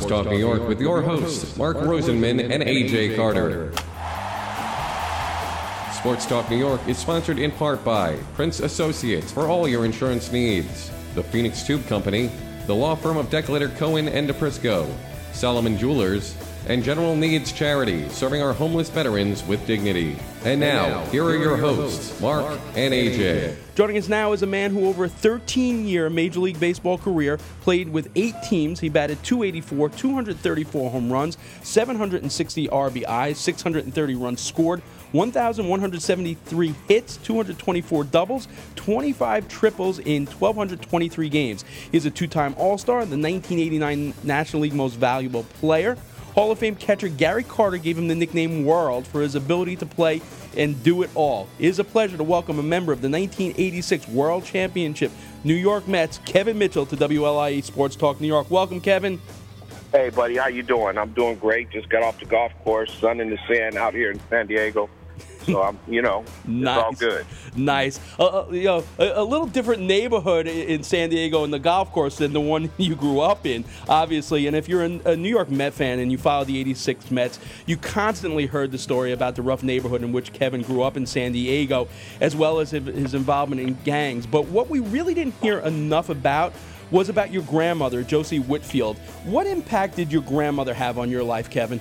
Sports Talk New York with your hosts, Mark Rosenman and AJ Carter. Sports Talk New York is sponsored in part by Prince Associates for all your insurance needs, the Phoenix Tube Company, the law firm of Decletter Cohen and DePrisco, Solomon Jewelers, and General Needs Charity, serving our homeless veterans with dignity. And now, here are your hosts, Mark and AJ. Joining us now is a man who, over a 13 year Major League Baseball career, played with eight teams. He batted 284, 234 home runs, 760 RBIs, 630 runs scored, 1,173 hits, 224 doubles, 25 triples in 1,223 games. He's a two time All Star, the 1989 National League Most Valuable Player. Hall of Fame catcher Gary Carter gave him the nickname World for his ability to play and do it all. It is a pleasure to welcome a member of the 1986 World Championship New York Mets, Kevin Mitchell, to WLIE Sports Talk New York. Welcome, Kevin. Hey, buddy, how you doing? I'm doing great. Just got off the golf course, sun in the sand out here in San Diego. So I'm, you know, it's nice. all good. Nice. Uh, uh, you know, a, a, little different neighborhood in San Diego and the golf course than the one you grew up in, obviously. And if you're a New York Met fan and you follow the 86 Mets, you constantly heard the story about the rough neighborhood in which Kevin grew up in San Diego, as well as his involvement in gangs. But what we really didn't hear enough about was about your grandmother, Josie Whitfield. What impact did your grandmother have on your life, Kevin?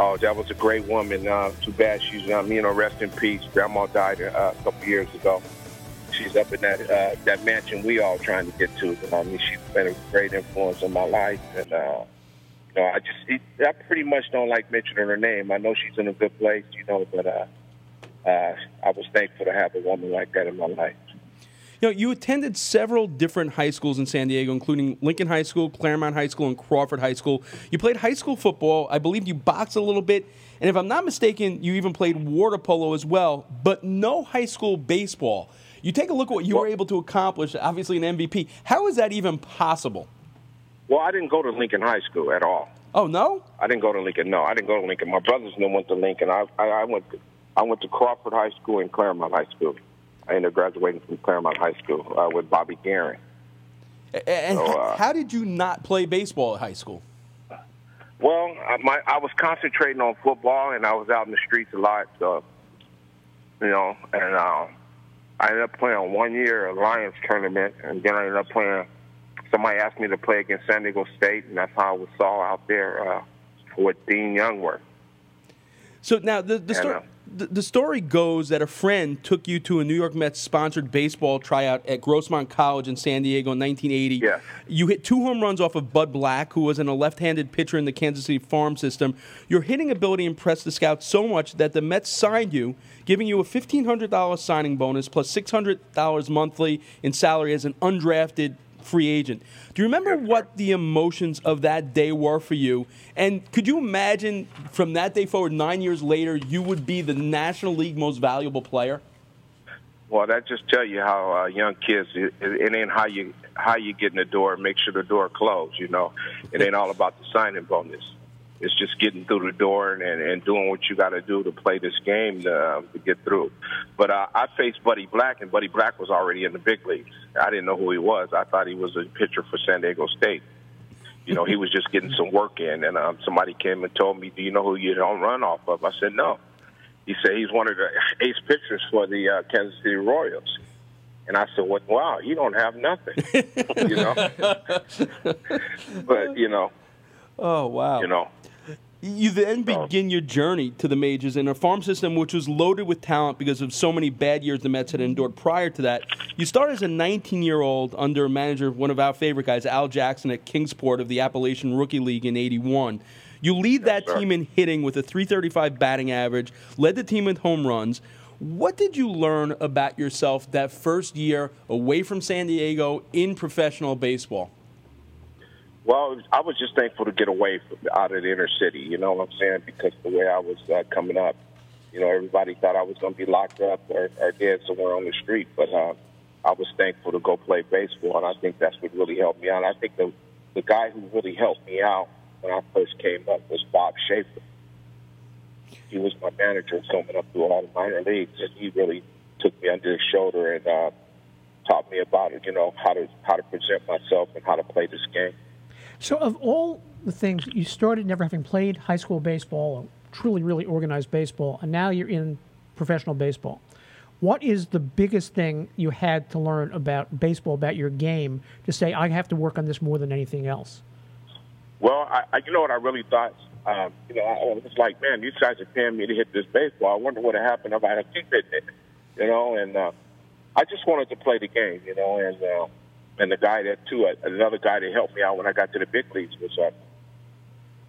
Oh, that was a great woman. Uh, too bad she's, um, you know, rest in peace. Grandma died uh, a couple years ago. She's up in that uh, that mansion we all trying to get to. I mean, she's been a great influence on my life, and uh, you know, I just it, I pretty much don't like mentioning her name. I know she's in a good place, you know, but uh, uh, I was thankful to have a woman like that in my life. You know, you attended several different high schools in San Diego, including Lincoln High School, Clairemont High School, and Crawford High School. You played high school football. I believe you boxed a little bit. And if I'm not mistaken, you even played water polo as well, but no high school baseball. You take a look at what you were able to accomplish, obviously an MVP. How is that even possible? Well, I didn't go to Lincoln High School at all. Oh no! I didn't go to Lincoln. No, I didn't go to Lincoln. My brothers went to Lincoln. I, I, I went to, I went to Crawford High School and Clairemont High School. I ended up graduating from Clairemont High School uh, with Bobby Guerin. And so, uh, how did you not play baseball at high school? Well, I, my, I was concentrating on football, and I was out in the streets a lot. So, you know, and uh, I ended up playing one year Lions tournament, and then I ended up playing. Somebody asked me to play against San Diego State, and that's how I was saw out there uh, with Dean Youngworth. So now the the story. Uh, the, story goes that a friend took you to a New York Mets sponsored baseball tryout at Grossmont College in San Diego in 1980. Yes. You hit two home runs off of Bud Black, who was in a left handed pitcher in the Kansas City farm system. Your hitting ability impressed the scouts so much that the Mets signed you, giving you a $1,500 signing bonus plus $600 monthly in salary as an undrafted free agent. Do you remember what the emotions of that day were for you? And could you imagine from that day forward, nine years later, you would be the National League most valuable player? Well, that just tell you how uh, young kids. It, it ain't how you how you get in the door. Make sure the door closed. You know, it ain't all about the signing bonus. It's just getting through the door and, and, and doing what you got to do to play this game to, uh, to get through. But uh, I faced Buddy Black, and Buddy Black was already in the big leagues. I didn't know who he was. I thought he was a pitcher for San Diego State. You know, he was just getting some work in, and um, somebody came and told me, "Do you know who you don't run off of?" I said, "No." He said he's one of the ace pitchers for the uh, Kansas City Royals. And I said, "What? Well, wow, you don't have nothing, you know." but you know. Oh wow. You know. You then begin your journey to the majors in a farm system which was loaded with talent because of so many bad years the Mets had endured prior to that. You start as a 19 year old under a manager, one of our favorite guys, Al Jackson at Kingsport of the Appalachian Rookie League in 81. You lead that team in hitting with a 335 batting average, led the team with home runs. What did you learn about yourself that first year away from San Diego in professional baseball? Well, I was just thankful to get away from, out of the inner city. You know what I'm saying? Because the way I was uh, coming up, you know, everybody thought I was going to be locked up or, or dead somewhere on the street. But uh, I was thankful to go play baseball, and I think that's what really helped me out. I think the the guy who really helped me out when I first came up was Bob Schaefer. He was my manager coming up through all the minor leagues, and he really took me under his shoulder and uh, taught me about it. You know how to how to present myself and how to play this game. So, of all the things you started never having played high school baseball or truly, really organized baseball, and now you're in professional baseball. What is the biggest thing you had to learn about baseball, about your game, to say I have to work on this more than anything else? Well, I, I you know what I really thought. Um, you know, I was like, man, these guys are paying me to hit this baseball. I wonder what would happen if I had keep hitting it. You know, and uh, I just wanted to play the game. You know, and uh, and the guy that too, uh, another guy that helped me out when I got to the big leagues was uh,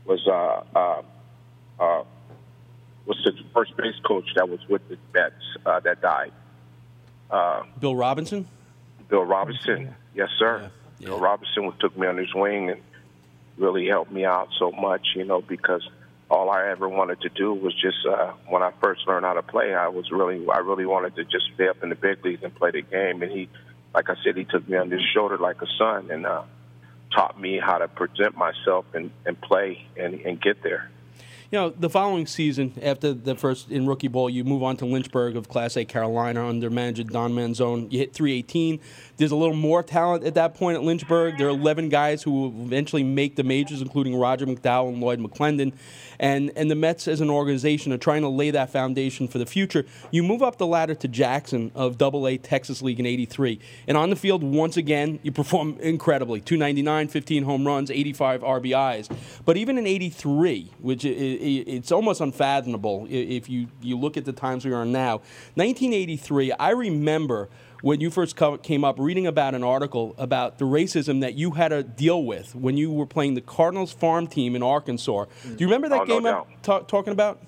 was uh, uh, uh, was the first base coach that was with the Mets uh, that died. Uh, Bill Robinson. Bill Robinson, yes, sir. Yeah. Yeah. Bill Robinson took me on his wing and really helped me out so much, you know, because all I ever wanted to do was just uh, when I first learned how to play, I was really I really wanted to just stay up in the big leagues and play the game. And he, like I said, he took me on his shoulder like a son and uh, taught me how to present myself and, and play and, and get there you know, the following season, after the first in rookie ball, you move on to Lynchburg of Class A Carolina under manager Don Manzone. You hit 318. There's a little more talent at that point at Lynchburg. There are 11 guys who will eventually make the majors, including Roger McDowell and Lloyd McClendon. And, and the Mets, as an organization, are trying to lay that foundation for the future. You move up the ladder to Jackson of Double A Texas League in 83. And on the field, once again, you perform incredibly 299, 15 home runs, 85 RBIs. But even in 83, which is it's almost unfathomable if you, you look at the times we are in now. 1983, I remember when you first came up reading about an article about the racism that you had to deal with when you were playing the Cardinals farm team in Arkansas. Do you remember that oh, game no I'm talking about?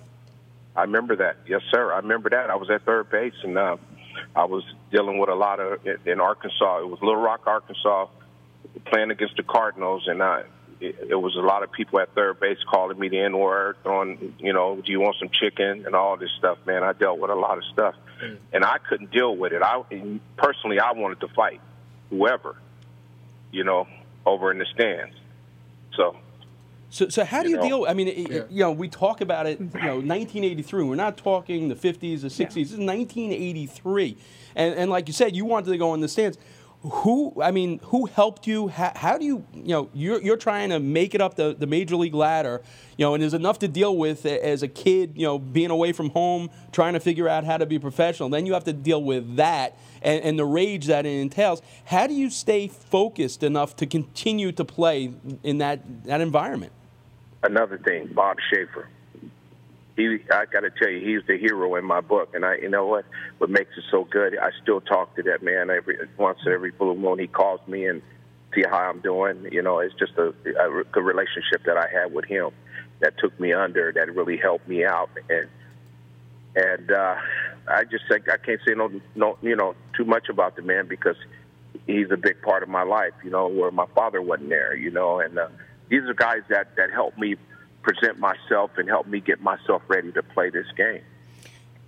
I remember that. Yes, sir. I remember that. I was at third base and uh, I was dealing with a lot of in Arkansas. It was Little Rock, Arkansas, playing against the Cardinals, and I it, it was a lot of people at third base calling me the N word, throwing, you know, do you want some chicken and all this stuff, man. I dealt with a lot of stuff, mm. and I couldn't deal with it. I personally, I wanted to fight whoever, you know, over in the stands. So so, so how do you, you know, deal? I mean, yeah. you know, we talk about it. You know, 1983. We're not talking the 50s, the 60s. Yeah. This is 1983, and and like you said, you wanted to go in the stands who i mean who helped you? How, how, do you you know you're, you're trying to make it up the, the major league ladder you know and there's enough to deal with as a kid you know being away from home trying to figure out how to be professional. Then you have to deal with that and, and the rage that it entails. How do you stay focused enough to continue to play in that that environment? Another thing bob schaefer he I got to tell you, he's the hero in my book. And I, you know what, what makes it so good? I still talk to that man every once every blue moon. He calls me and see how I'm doing. You know, it's just a, a good relationship that I had with him that took me under, that really helped me out, and and uh, I just think I can't say no, no, you know, too much about the man because he's a big part of my life. You know, where my father wasn't there. You know, and uh, these are guys that that helped me present myself and help me get myself ready to play this game.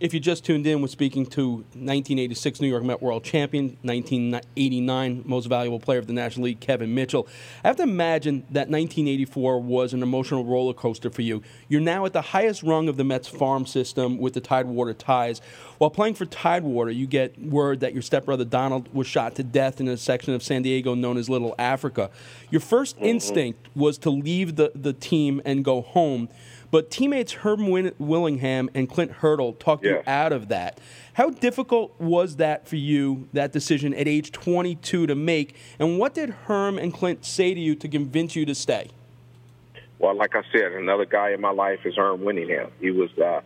If you just tuned in, we're speaking to 1986 New York Met World Champion, 1989 Most Valuable Player of the National League, Kevin Mitchell. I have to imagine that 1984 was an emotional roller coaster for you. You're now at the highest rung of the Mets farm system with the Tidewater Tides. While playing for Tidewater, you get word that your stepbrother Donald was shot to death in a section of San Diego known as Little Africa. Your 1st mm-hmm. instinct was to leave the, the team and go home. But teammates Herm Winningham and Clint Hurdle talked you out of that. How difficult was that for you, that decision at age 22 to make? And what did Herm and Clint say to you to convince you to stay? Well, like I said, another guy in my life is Herm Winningham. He was uh,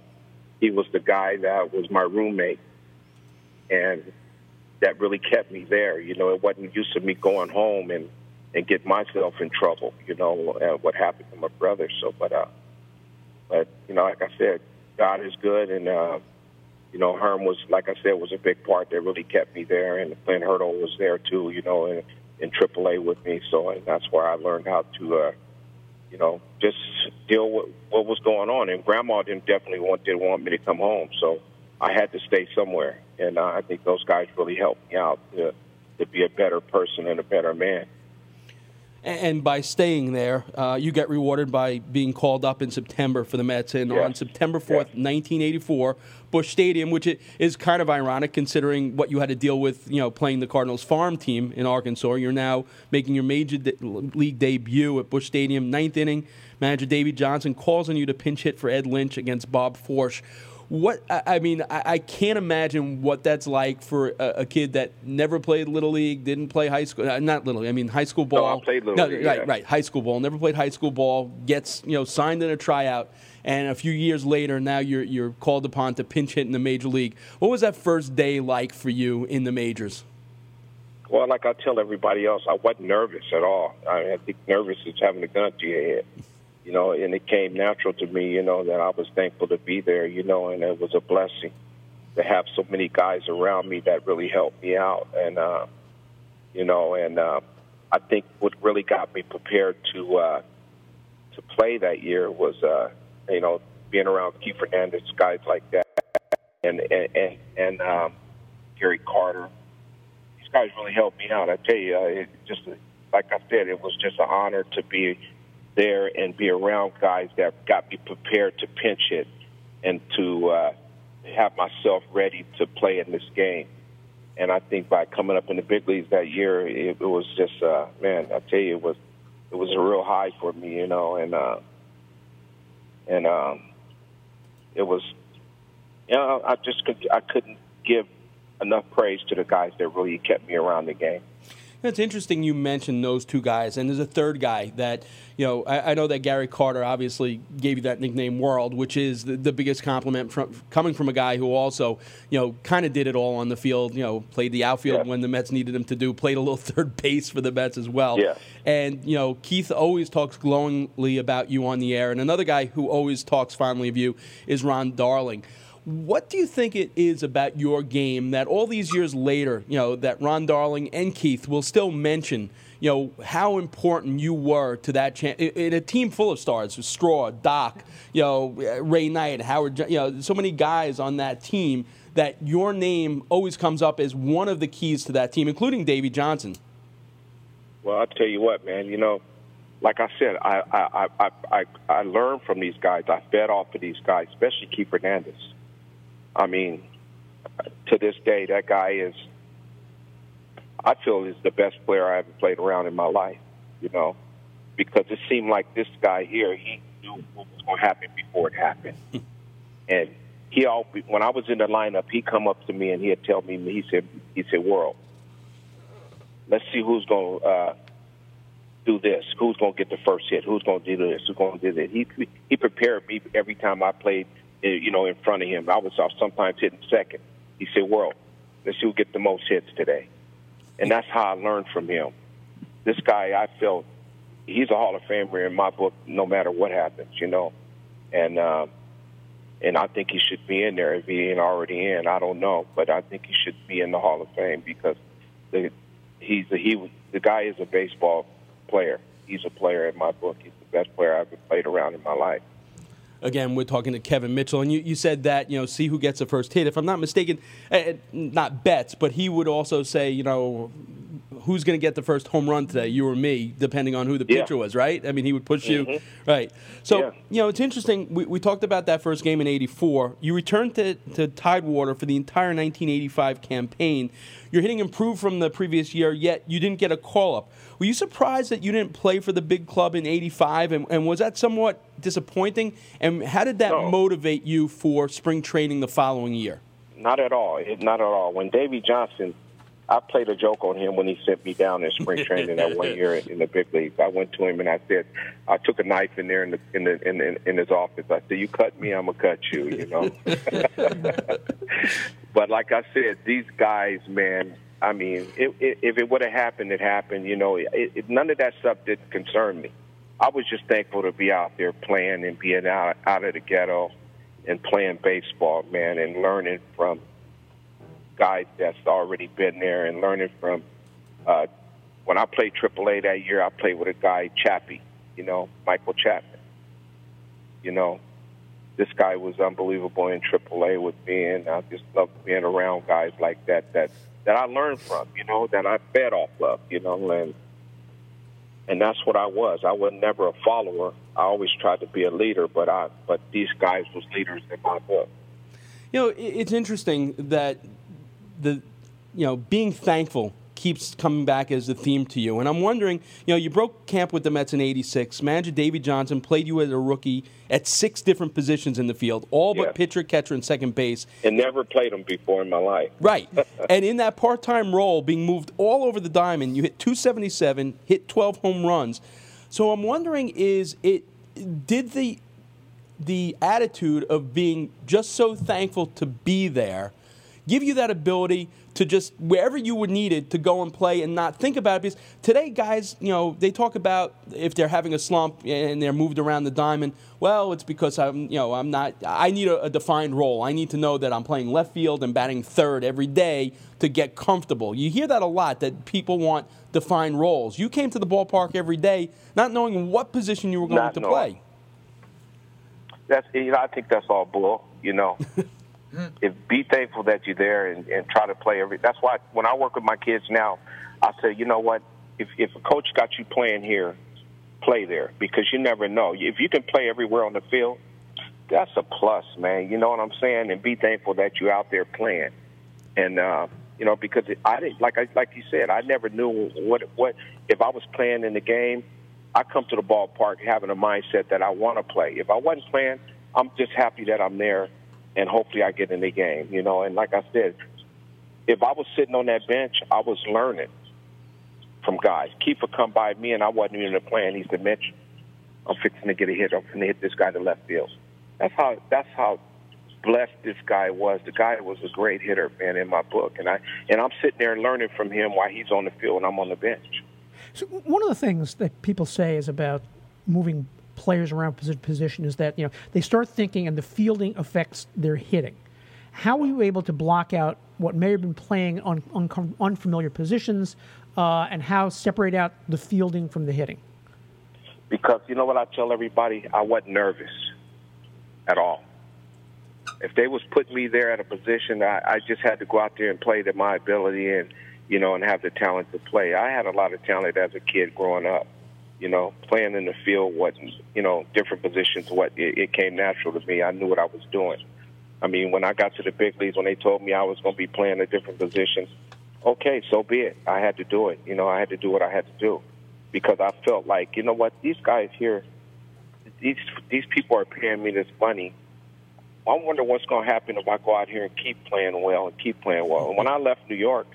he was the guy that was my roommate, and that really kept me there. You know, it wasn't used to me going home and and get myself in trouble. You know, uh, what happened to my brother. So, but uh, but you know, like I said, God is good, and uh, you know, Herm was like I said was a big part that really kept me there, and Clint Hurdle was there too. You know, in, in AAA with me, so and that's where I learned how to, uh, you know, just deal with what was going on. And Grandma didn't definitely want didn't want me to come home, so I had to stay somewhere. And uh, I think those guys really helped me out to to be a better person and a better man. And by staying there, uh, you get rewarded by being called up in September for the Mets. And on September 4th, 1984, Busch Stadium, which is kind of ironic considering what you had to deal with, you know, playing the Cardinals farm team in Arkansas. You're now making your major de- league debut at Busch Stadium, ninth inning. Manager Davey Johnson calls on you to pinch hit for Ed Lynch against Bob Forsch. What I mean, I, can't imagine what that's like for a, kid that never played little league, didn't play high school, uh, not little. League, I mean, high school ball. I played Little No, League, right, yeah. right, high school ball. Never played high school ball. Gets you know signed in a tryout, and a few years later, now you're you're called upon to pinch hit in the major league. What was that first day like for you in the majors? Well, like I tell everybody else, I wasn't nervous at all. I, I think nervous is having a gun to your head, you know. And it came natural to me, you know, that I was thankful to be there, you know, and it was a blessing to have so many guys around me that really helped me out, and uh, you know, and uh, I think what really got me prepared to uh, to play that year was, uh, you know, being around Keith Hernandez, guys like that, and and and, and um, Gary Carter these guys really helped me out. I tell you, uh, it just like I said, it was just an honor to be there and be around guys that got me prepared to pinch it and to uh, have myself ready to play in this game. And I think by coming up in the big leagues that year, it, it was just uh, man. I tell you, it was it was a real high for me, you know, and uh, and um, it was you know I just could I couldn't give enough praise to the guys that really kept me around the game. It's interesting you mentioned those two guys, and there's a third guy that, you know, I, I know that Gary Carter obviously gave you that nickname World, which is the, the biggest compliment from coming from a guy who also, you know, kind of did it all on the field. You know, played the outfield Yeah. when the Mets needed him to do, played a little third base for the Mets as well. Yeah. And you know, Keith always talks glowingly about you on the air, and another guy who always talks fondly of you is Ron Darling. What do you think it is about your game that all these years later, you know, that Ron Darling and Keith will still mention, you know, how important you were to that cha- in a team full of stars, Straw, Doc, you know, Ray Knight, Howard, you know, so many guys on that team that your name always comes up as one of the keys to that team, including Davey Johnson. Well, I'll tell you what, man. You know, like I said, I I I I, I learned from these guys. I fed off of these guys, especially Keith Hernandez. I mean, to this day, that guy is. I feel is the best player I ever played around in my life. You know, because it seemed like this guy here, he knew what was going to happen before it happened, and he all when I was in the lineup, he come up to me and he'd tell me, he said, he said, "World, let's see who's going to uh, do this. Who's going to get the first hit? Who's going to do this? Who's going to do that? He he prepared me every time I played, you know, in front of him. I was uh, sometimes hitting second. He said, "World, let's see who get the most hits today," and that's how I learned from him. This guy, I felt he's a Hall of Famer in my book, no matter what happens, you know, and. Um, and I think he should be in there if he ain't already in. I don't know, but I think he should be in the Hall of Fame because the, he's a, he the guy is a baseball player. He's a player in my book. He's the best player I've ever played around in my life. Again, we're talking to Kevin Mitchell, and you, you said that, you know, see who gets the first hit. If I'm not mistaken, eh, not bets, but he would also say, you know, who's going to get the first home run today, you or me, depending on who the Yeah. pitcher was, right? I mean, he would push you, mm-hmm. right? So, Yeah. you know, it's interesting. We, we talked about that first game in 84. You returned to, to Tidewater for the entire 1985 campaign. You're hitting improved from the previous year, yet you didn't get a call up. Were you surprised that you didn't play for the big club in 85? And, and was that somewhat disappointing? And how did that No. motivate you for spring training the following year? Not at all. It, not at all. When Davy Johnson, I played a joke on him when he sent me down in spring training that one year in the big leagues. I went to him and I said, I took a knife in there in the in the in, in, in his office. I said, "You cut me, I'm gonna cut you." You know. but like I said, these guys, man. I mean, it, it, if it would have happened, it happened. You know, it, it, none of that stuff didn't concern me. I was just thankful to be out there playing and being out out of the ghetto and playing baseball, man, and learning from guys that's already been there and learning from. Uh, when I played AAA that year, I played with a guy Chappie, you know, Michael Chapman. You know, this guy was unbelievable in AAA with me, and I just love being around guys like that that that I learned from, you know, that I fed off of, you know, and and that's what I was. I was never a follower. I always tried to be a leader, but I but these guys was leaders in my book. You know, it's interesting that the you know being thankful keeps coming back as a theme to you. And I'm wondering, you know, you broke camp with the Mets in 86. Manager Davey Johnson played you as a rookie at six different positions in the field, all but Yeah. pitcher, catcher, and second base. And never played them before in my life. Right. and in that part time role, being moved all over the diamond, you hit 277, hit 12 home runs. So I'm wondering is it did the the attitude of being just so thankful to be there give you that ability to just wherever you would need it to go and play and not think about it because today guys you know they talk about if they're having a slump and they're moved around the diamond well it's because i'm you know i'm not i need a, a defined role i need to know that i'm playing left field and batting third every day to get comfortable you hear that a lot that people want defined roles you came to the ballpark every day not knowing what position you were going Not to knowing. play That's you know I think that's all bull. You know, if be thankful that you're there and, and try to play every. That's why when I work with my kids now, I say you know what if if a coach got you playing here, play there because you never know if you can play everywhere on the field. That's a plus, man. You know what I'm saying? And be thankful that you're out there playing. And uh, you know because I didn't like I like you said I never knew what what if I was playing in the game. I come to the ballpark having a mindset that I want to play. If I wasn't playing, I'm just happy that I'm there, and hopefully I get in the game. You know, and like I said, if I was sitting on that bench, I was learning from guys. Kiefer come by me, and I wasn't even playing. He said, "Mitch, I'm fixing to get a hit. I'm fixing to hit this guy to left field." That's how. That's how blessed this guy was. The guy was a great hitter, man, in my book, and I and I'm sitting there learning from him while he's on the field and I'm on the bench. So one of the things that people say is about moving players around posi- position is that you know they start thinking and the fielding affects their hitting. How were you able to block out what may have been playing on, on unfamiliar positions, uh, and how separate out the fielding from the hitting? because you know what I tell everybody, I wasn't nervous at all. If they was putting me there at a position, I, I just had to go out there and play to my ability and you know and have the talent to play. I had a lot of talent as a kid growing up. You know, playing in the field wasn't you know different positions. What it, it came natural to me. I knew what I was doing. I mean, when I got to the big leagues, when they told me I was going to be playing a different position, okay, so be it. I had to do it. You know, I had to do what I had to do because I felt like, you know what, these guys here, these these people are paying me this money. I wonder what's going to happen if I go out here and keep playing well and keep playing well. And when I left New York,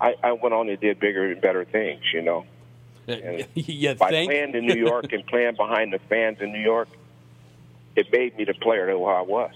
I, I went on and did bigger and better things. You know, you by think? playing in New York and playing behind the fans in New York, it made me the player that I was.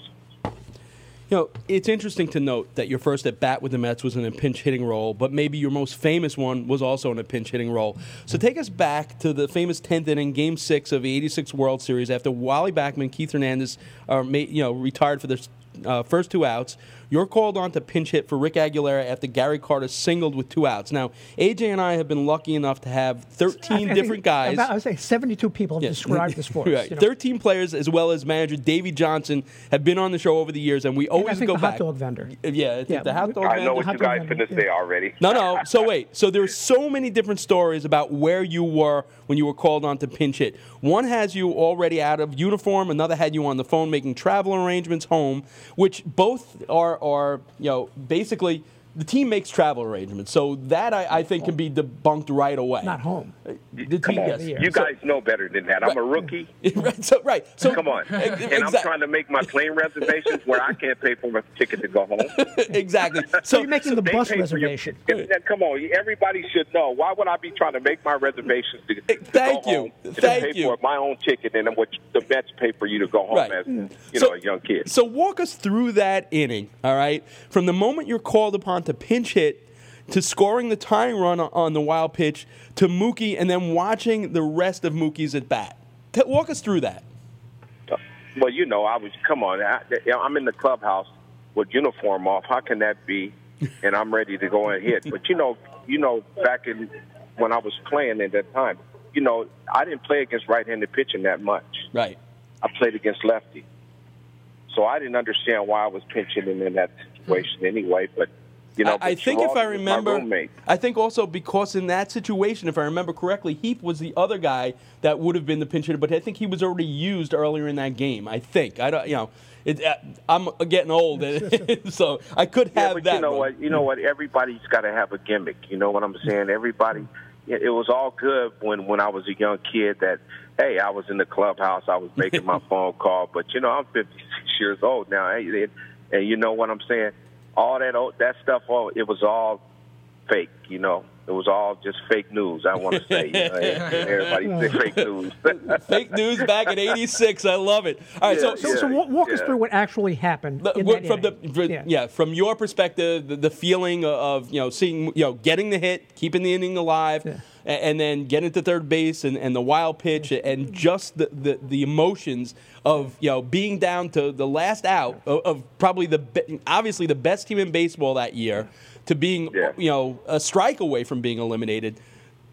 You know, it's interesting to note that your first at bat with the Mets was in a pinch hitting role, but maybe your most famous one was also in a pinch hitting role. So take us back to the famous 10th inning, Game Six of the '86 World Series, after Wally Backman, Keith Hernandez, are ma- you know retired for the uh, first two outs. You're called on to pinch hit for Rick Aguilera after Gary Carter singled with two outs. Now, AJ and I have been lucky enough to have 13 I different guys. About, I would say 72 people have Yeah. described this for us. right. you know. 13 players, as well as manager Davey Johnson, have been on the show over the years, and we And I always think go the back. hot dog vendor. Yeah, I think Yeah, the hot we- dog I vendor. know what you guys vendor, finna yeah. say already. No, no. So wait. So there's so many different stories about where you were when you were called on to pinch hit. One has you already out of uniform. Another had you on the phone making travel arrangements home, which both are are you know basically the team makes travel arrangements. So that I, I think can be debunked right away. Not home. The Come team, on, yes. you So- guys know better than that. I'm a rookie. right. So right. So Come on, and I'm trying to make my plane reservations where I can't pay for a ticket to go home. exactly. So So you're making the bus pay for your- reservation. Come on, everybody should know. Why would I be trying to make my reservations to, to Thank go you. home and Thank pay you. for my own ticket and what the Mets pay for you to go home Right. as you So- know a young kid? So walk us through that inning, all right? From the moment you're called upon to pinch hit to scoring the tying run on- on the wild pitch to Mookie and then watching the rest of Mookie's at bat. Walk us through that. Well, you know, I was come on. I, I'm in the clubhouse with uniform off. How can that be? And I'm ready to go and hit. But you know, you know, back in when I was playing at that time, you know, I didn't play against right-handed pitching that much. Right. I played against lefty, so I didn't understand why I was pinching him in that situation anyway. But You know, I, I think if I remember. I think also because in that situation, if I remember correctly, Heep was the other guy that would have been the pinch hitter, but I think he was already used earlier in that game. I think I don't, you know, it, uh, I'm getting old, so I could Yeah, have but that. you know one. what? You know what? Everybody's got to have a gimmick. You know what I'm saying? Everybody. It it was all good when when I was a young kid. That hey, I was in the clubhouse. I was making my phone call. But you know, I'm 56 years old now. Hey, and, and you know what I'm saying? All that old, that stuff. All it was all fake. You know, it was all just fake news. I want to say. You know, everybody say fake news. Fake news back in '86. I love it. All right, so, Yeah, So, so so Yeah, walk us through what actually happened. The- what- from the for- yeah. yeah. from your perspective, the, the feeling of you know seeing you know getting the hit, keeping the inning alive, Yeah. and, then getting to third base and, and the wild pitch and just the, the, the emotions of you know being down to the last out of, of probably the be- obviously the best team in baseball that year to being Yeah. you know a strike away from being eliminated.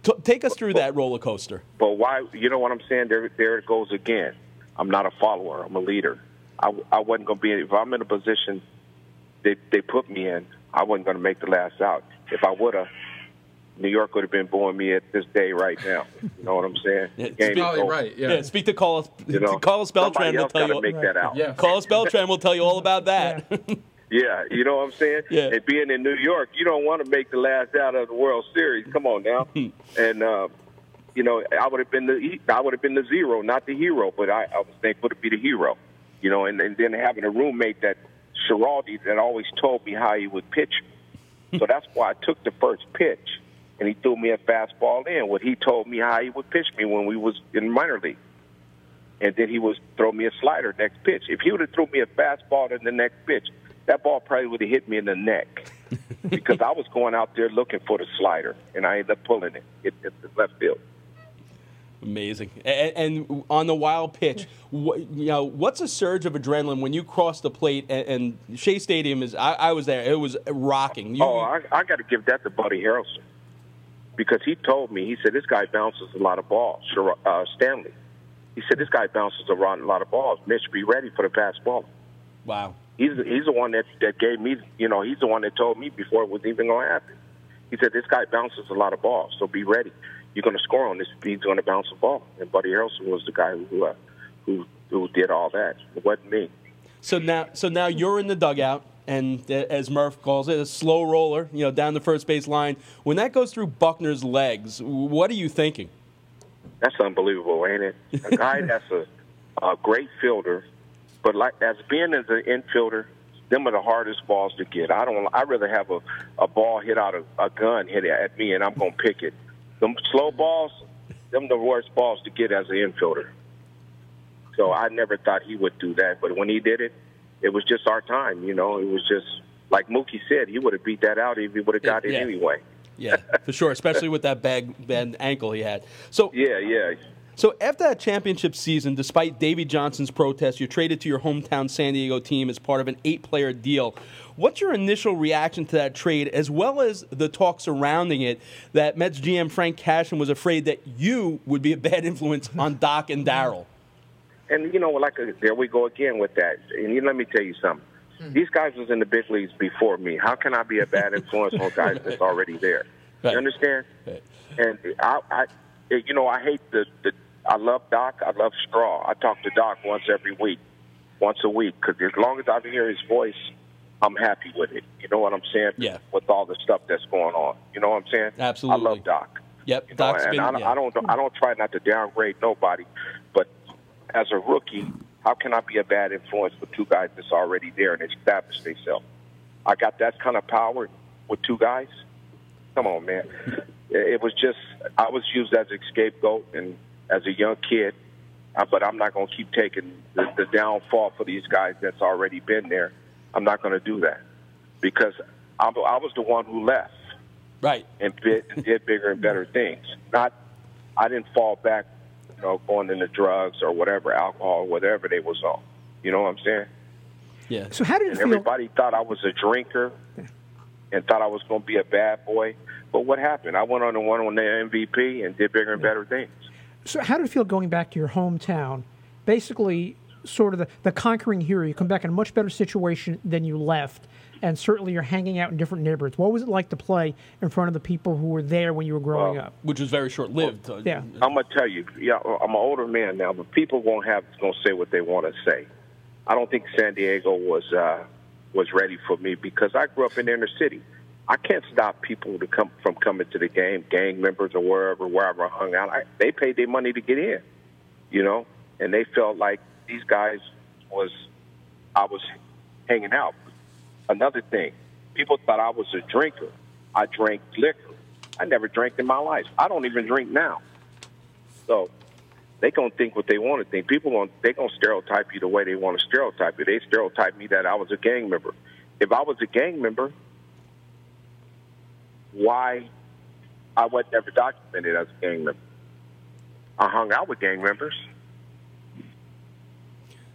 T- take us through that roller coaster. But why? You know what I'm saying? There, there it goes again. I'm not a follower. I'm a leader. I, I wasn't going to be. If I'm in a position they they put me in, I wasn't going to make the last out. If I would have, New York would have been booing me at this day right now. You know what I'm saying? Yeah, The game is right. Yeah. Yeah, speak to Carlos. You know, Carlos Beltran somebody will tell gotta you. make that out. Yeah. Carlos Beltran will tell you all about that. Yeah, you know what I'm saying? Yeah. And being in New York, you don't want to make the last out of the World Series. Come on now. and uh, you know, I would have been the I would have been the zero, not the hero, but I, I was thankful to be the hero. You know, and, and then having a roommate that Schiraldi that always told me how he would pitch. so that's why I took the first pitch, and he threw me a fastball in. What he told me how he would pitch me when we was in minor league and then he was throw me a slider next pitch. If he would have threw me a fastball in the next pitch, that ball probably would have hit me in the neck because I was going out there looking for the slider, and I ended up pulling it. It hit the left field. Amazing. And, and on the wild pitch, what, you know, what's a surge of adrenaline when you cross the plate and, and Shea Stadium is? I, I was there. It was rocking. You, Oh, I, I got to give that to Buddy Harrelson because he told me he said this guy bounces a lot of balls. Uh, Stanley, he said this guy bounces around a lot of balls. Mitch, be ready for the fastball. wow. He's he's the one that that gave me, you know, he's the one that told me before it was even going to happen. He said this guy bounces a lot of balls, so be ready. You're going to score on this. He's going to bounce the ball. And Buddy Harrelson was the guy who uh, who who did all that. It wasn't me. So now, so now you're in the dugout, and as Murph calls it, a slow roller, you know, down the first base line. When that goes through Buckner's legs, what are you thinking? That's unbelievable, ain't it? A guy that's a, a great fielder, but like as being as an infielder, them are the hardest balls to get. I don't. I rather have a, a ball hit out of a gun hit at me, and I'm gonna pick it. Them slow balls, them the worst balls to get as an infielder. So I never thought he would do that, but when he did it, it was just our time. You know, it was just like Mookie said, he would have beat that out if he would have got it Yeah. anyway. Yeah, for sure, especially with that bad, bad ankle he had. So, Yeah, yeah. So after that championship season, despite Davey Johnson's protest, you're traded to your hometown San Diego team as part of an eight-player deal. What's your initial reaction to that trade, as well as the talk surrounding it that Mets GM Frank Cashen was afraid that you would be a bad influence on Doc and Darryl? And you know, like uh, there we go again with that. And you, let me tell you something. These guys was in the big leagues before me. How can I be a bad influence on guys that's already there? Right. You understand? Right. And I, I, you know, I hate the, the. I love Doc. I love Straw. I talk to Doc once every week, once a week, because as long as I can hear his voice, I'm happy with it. You know what I'm saying? Yeah. With all the stuff that's going on, you know what I'm saying? Absolutely. I love Doc. Yep, You know, Doc's and been. I, don't- yeah. I don't. I don't try not to downgrade nobody, as a rookie, how can I be a bad influence with two guys that's already there and established themselves? I got that kind of power with two guys. Come on, man. It was just I was used as a scapegoat and as a young kid, uh, but I'm not going to keep taking the, the downfall for these guys that's already been there. I'm not going to do that because I, I was the one who left Right. and and did bigger and better things. Not, I didn't fall back, you know, going into drugs or whatever, alcohol, whatever they was on. You know what I'm saying? Yeah. So how did it And feel? everybody thought I was a drinker and thought I was going to be a bad boy. But what happened? I went on and won on the MVP and did bigger and better things. So how did it feel going back to your hometown? Basically, sort of the, the conquering hero. You come back in a much better situation than you left, and certainly you're hanging out in different neighborhoods. What was it like to play in front of the people who were there when you were growing Well, up? which was very short lived. Yeah. I'm gonna tell you, yeah, I'm an older man now, but people won't have gonna say what they want to say. I don't think San Diego was uh, was ready for me because I grew up in the inner city. I can't stop people to come from coming to the game, gang members or wherever, wherever I hung out. I, they paid their money to get in, you know, and they felt like these guys was I was hanging out. Another thing, people thought I was a drinker. I drank liquor. I never drank in my life. I don't even drink now. So they gonna think what they want to think. People gonna they gonna stereotype you the way they want to stereotype you. They stereotype me that I was a gang member. If I was a gang member, why I was never documented as a gang member? I hung out with gang members.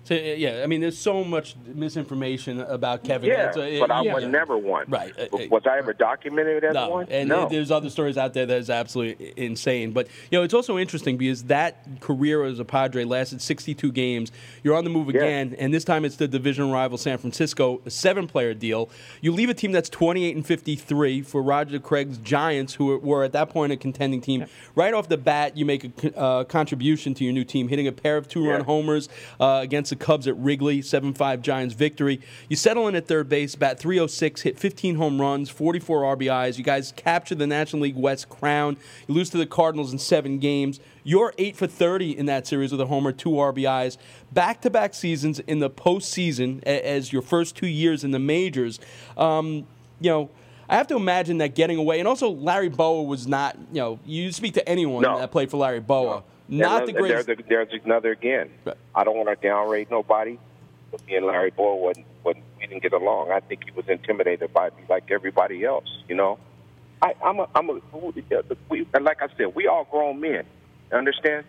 So, uh, yeah, I mean, there's so much misinformation about Kevin. Yeah, It's, uh, but I yeah. was never one. Right. Uh, Was I ever documented as No, one? and no. there's other stories out there that is absolutely insane. But you know, it's also interesting because that career as a Padre lasted 62 games. You're on the move Yeah. again, and this time it's the division rival San Francisco, a seven-player deal. You leave a team that's 28 and 53 for Roger Craig's Giants, who were at that point a contending team. Right off the bat, you make a uh, contribution to your new team, hitting a pair of two-run Yeah. homers uh, against the Cubs at Wrigley, 7-5 Giants victory. You settle in at third base, bat 306, hit 15 home runs, 44 RBIs. You guys capture the National League West crown. You lose to the Cardinals in seven games. You're 8 for 30 in that series with a homer, two RBIs. Back-to-back seasons in the postseason as your first two years in the majors. Um, you know, I have to imagine that getting away, and also Larry Bowa was not, you know, you speak to anyone No. that played for Larry Bowa. And Not the then greatest. There's, there's another again. Right. I don't want to downrate nobody, but me and Larry Boyle wasn't, wasn't, we didn't get along. I think he was intimidated by me like everybody else. You know, I, I'm a, I'm a, we, like I said, we all grown men. Understand?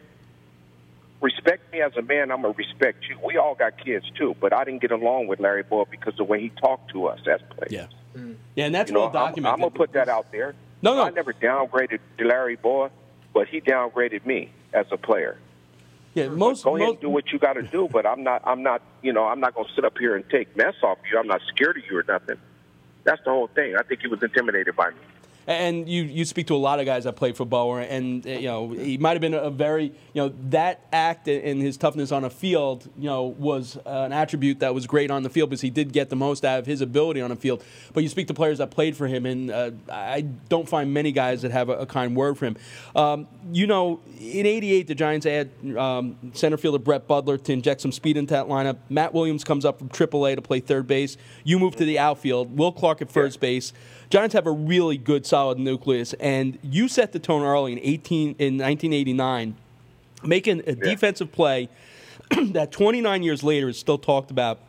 Respect me as a man. I'm gonna respect you. We all got kids too, but I didn't get along with Larry Boyle because of the way he talked to us as players. yeah. Mm. Yeah, and that's You know, well I'm. I'm gonna put that out there. No, no. I never downgraded Larry Boyle, but he downgraded me as a player. Yeah, most, Go ahead most and do what you got to do, but I'm not. I'm not. You know, I'm not going to sit up here and take mess off you. I'm not scared of you or nothing. That's the whole thing. I think he was intimidated by me. And you, you speak to a lot of guys that played for Bowa, and uh, you know he might have been a very you know that act and his toughness on a field you know was an attribute that was great on the field because he did get the most out of his ability on the field. But you speak to players that played for him, and uh, I don't find many guys that have a, a kind word for him. Um, you know, in '88, the Giants add um, center fielder Brett Butler to inject some speed into that lineup. Matt Williams comes up from AAA to play third base. You move to the outfield. Will Clark at first base. Giants have a really good, solid nucleus, and you set the tone early in 18 in 1989, making a defensive play that 29 years later is still talked about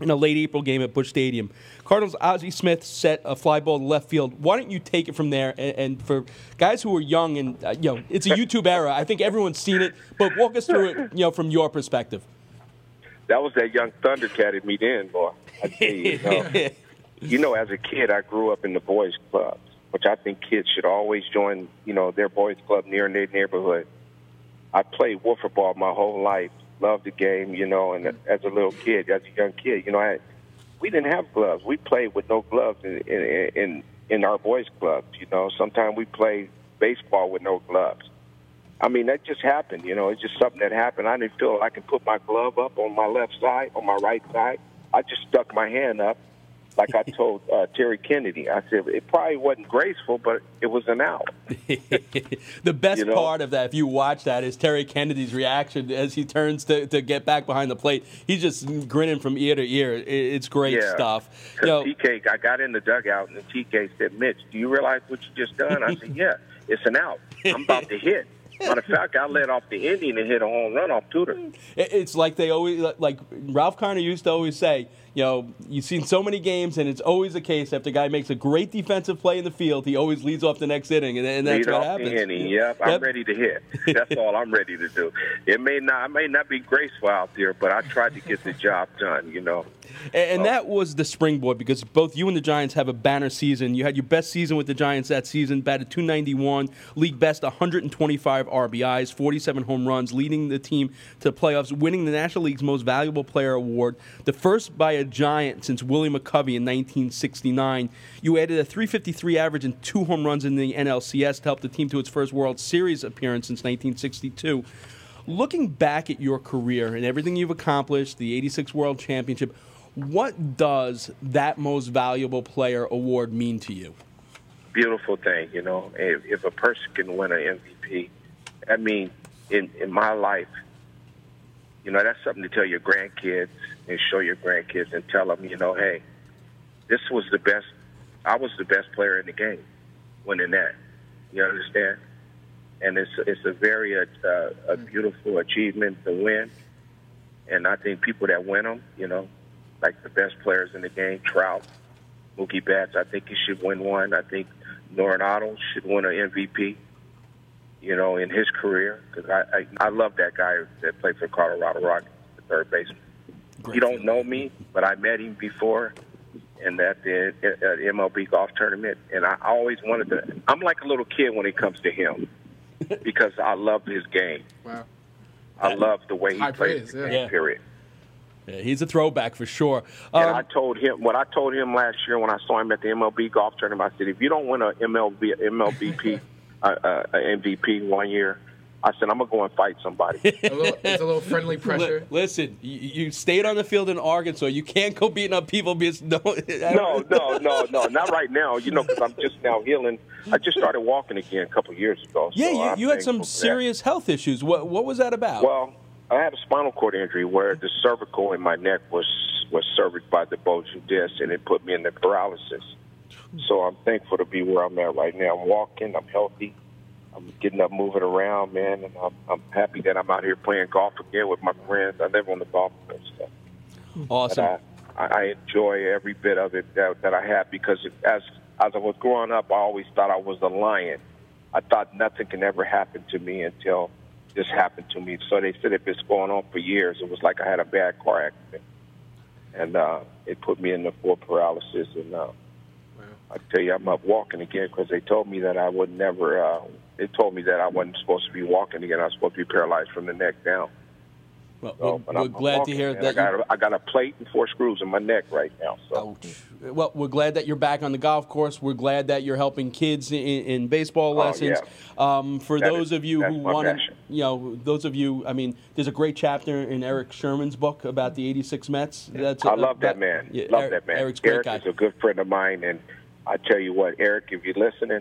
in a late April game at Busch Stadium. Cardinals Ozzie Smith set a fly ball to left field. Why don't you take it from there? And, and for guys who are young and uh, you know, it's a YouTube era. I think everyone's seen it, but walk us through it, you know, from your perspective. That was that young Thundercat at me then, boy. I tell you, you know, you know, as a kid, I grew up in the boys' clubs, which I think kids should always join. You know, their boys' club near their neighborhood. I played wiffle ball my whole life. Loved the game, you know. And as a little kid, as a young kid, you know, I, we didn't have gloves. We played with no gloves in in in, in our boys' clubs. You know, sometimes we played baseball with no gloves. I mean, that just happened. You know, it's just something that happened. I didn't feel I could put my glove up on my left side, on my right side. I just stuck my hand up, like I told uh, Terry Kennedy. I said it probably wasn't graceful, but it was an out. the best You know? part of that, if you watch that, is Terry Kennedy's reaction as he turns to, to get back behind the plate. He's just grinning from ear to ear. It's great yeah. stuff. You know, TK, I got in the dugout and the TK said, "Mitch, do you realize what you just done?" I said, "Yeah, it's an out. I'm about to hit." Matter of fact, I let off the Indian and hit a home run off Tudor. It- It's like they always like Ralph Kiner used to always say, you know, you've seen so many games, and it's always the case after a guy makes a great defensive play in the field, he always leads off the next inning, and, and that's Lead what happens. the inning. Yep, I'm Yep. ready to hit. That's all I'm ready to do. It may not, I may not be graceful out there, but I tried to get the job done. You know. And, and that was the springboard because both you and the Giants have a banner season. You had your best season with the Giants that season, batted 291, league best 125 RBIs, 47 home runs, leading the team to the playoffs, winning the National League's Most Valuable Player award, the first by a Giant since Willie McCovey in 1969. You added a 353 average and two home runs in the NLCS to help the team to its first World Series appearance since 1962. Looking back at your career and everything you've accomplished, the 86 World Championship, what does that most valuable player award mean to you? beautiful thing, you know. If, if a person can win an MVP, I mean, in in my life, you know, that's something to tell your grandkids and show your grandkids and tell them, you know, hey, this was the best. I was the best player in the game, winning that. You understand? And it's it's a very uh, a beautiful achievement to win. And I think people that win them, you know, like the best players in the game, Trout, Mookie Betts, I think he should win one. I think Arenado should win an MVP. You know, in his career, because I, I I love that guy that played for Colorado Rockies, the third baseman. Great You don't feeling. know me, but I met him before, and at the at MLB golf tournament, and I always wanted to. I'm like a little kid when it comes to him, because I love his game. Wow. I love the way he plays praise, the yeah. game. Yeah. Period. Yeah, he's a throwback for sure. And Um, I told him what I told him last year when I saw him at the MLB golf tournament. I said, if you don't win a MLB MLBP uh, uh, MVP one year, I said I'm gonna go and fight somebody. A little, it's a little friendly li- pressure. listen, you, you stayed on the field in Arkansas. You can't go beating up people because no, no, no, no, no, not right now. You know, because I'm just now healing. I just started walking again a couple years ago. Yeah, so you, you had some thankful that. serious health issues. What what was that about? Well, I had a spinal cord injury where the cervical in my neck was was serviced by the bulging disc, and it put me in the paralysis. So I'm thankful to be where I'm at right now. I'm walking. I'm healthy. I'm getting up, moving around, man, and I'm, I'm happy that I'm out here playing golf again with my friends. I live on the golf course. So. awesome. But I, I enjoy every bit of it that, that I have because as as I was growing up, I always thought I was a lion. I thought nothing can ever happen to me until this happened to me. So they said if it's going on for years, it was like I had a bad car accident, and uh, it put me in the full paralysis. And uh, I tell you, I'm up walking again because they told me that I would never. Uh, they told me that I wasn't supposed to be walking again. I was supposed to be paralyzed from the neck down. Well, So, we're, we're glad walking, to hear that. I got, a, I got a plate and four screws in my neck right now. So. Ouch. Well, we're glad that you're back on the golf course. We're glad that you're helping kids in, in baseball Oh, lessons. Um, for That those is- of you who want to, you know, those of you, I mean, there's a great chapter in Erik Sherman's book about the '86 Mets. That's I love that about- man. yeah, love Erik- that man. Erik's Erik guy. is a good friend of mine, and I tell you what, Erik, if you're listening,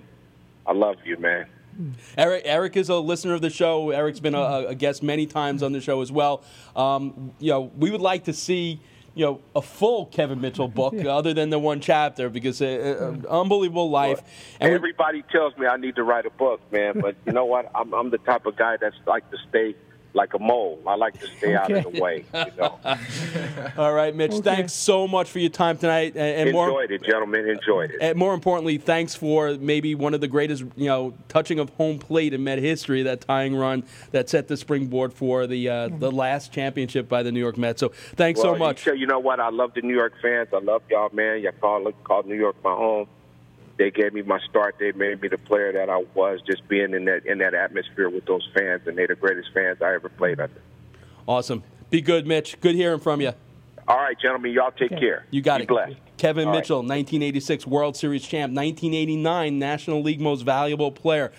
I love you, man. Erik, Erik is a listener of the show. Erik's been a, a guest many times on the show as well. Um, you know, we would like to see you know a full Kevin Mitchell book other than the one chapter because uh, uh, unbelievable life. And we- Everybody tells me I need to write a book, man, but you know what? I'm, I'm the type of guy that's like to stay like a mole. I like to stay out of the way. You know, all right, Mitch. Okay. Thanks so much for your time tonight, and, and more. it, gentlemen. Enjoyed it. And more importantly, thanks for maybe one of the greatest, you know, touching of home plate in Met history, that tying run that set the springboard for the uh, the last championship by the New York Mets. So thanks well, so much. You, you know what? I love the New York fans. I love y'all, man. Y'all call call New York my home. They gave me my start. They made me the player that I was. Just being in that in that atmosphere with those fans, and they're the greatest fans I ever played under. Awesome. Be good, Mitch. Good hearing from you. All right, gentlemen. Y'all take Okay. care. You got Be it. Blessed. Kevin All right. Mitchell, 1986 World Series champ, 1989 National League Most Valuable Player.